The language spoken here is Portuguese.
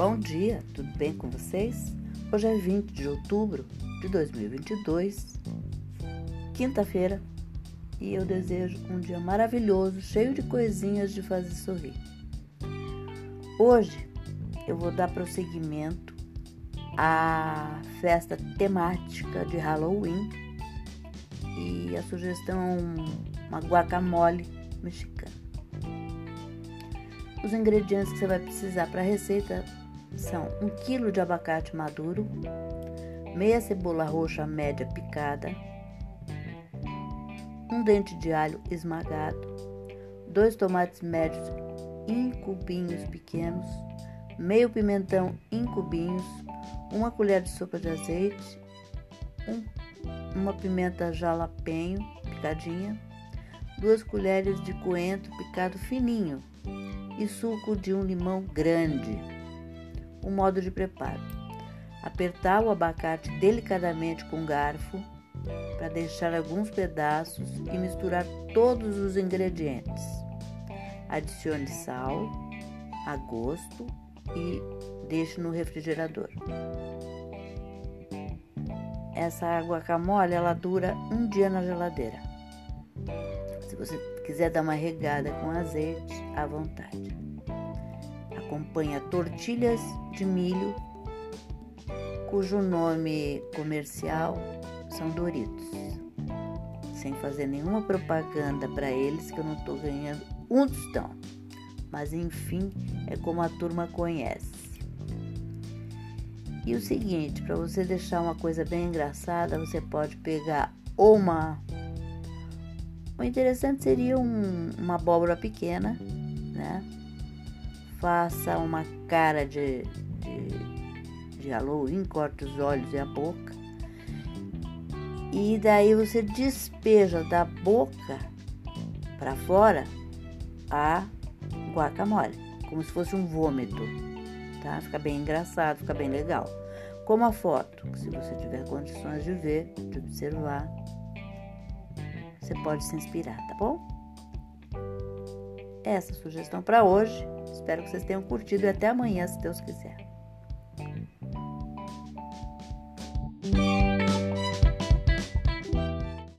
Bom dia, tudo bem com vocês? Hoje é 20 de outubro de 2022, quinta-feira, e eu desejo um dia maravilhoso, cheio de coisinhas de fazer sorrir. Hoje eu vou dar prosseguimento à festa temática de Halloween e a sugestão uma guacamole mexicana. Os ingredientes que você vai precisar para a receita são 1 kg de abacate maduro, meia cebola roxa média picada, um dente de alho esmagado, dois tomates médios em cubinhos pequenos, meio pimentão em cubinhos, uma colher de sopa de azeite, um, uma pimenta jalapeño picadinha, duas colheres de coentro picado fininho e suco de um limão grande. O modo de preparo: apertar o abacate delicadamente com garfo para deixar alguns pedaços e misturar todos os ingredientes. Adicione sal a gosto e deixe no refrigerador. Essa guacamole ela dura um dia na geladeira. Se você quiser dar uma regada com azeite, à vontade. Acompanha tortilhas de milho, cujo nome comercial são Doritos. Sem fazer nenhuma propaganda para eles, que eu não estou ganhando um tostão. Mas enfim, é como a turma conhece. E o seguinte, para você deixar uma coisa bem engraçada, você pode pegar uma o interessante seria um, uma abóbora pequena, né? Faça uma cara de, de, de Halloween, corte os olhos e a boca. E daí você despeja da boca para fora a guacamole, como se fosse um vômito, tá? Fica bem engraçado, fica bem legal. Como a foto, se você tiver condições de ver, de observar, você pode se inspirar, tá bom? Essa sugestão para hoje. Espero que vocês tenham curtido e até amanhã, se Deus quiser.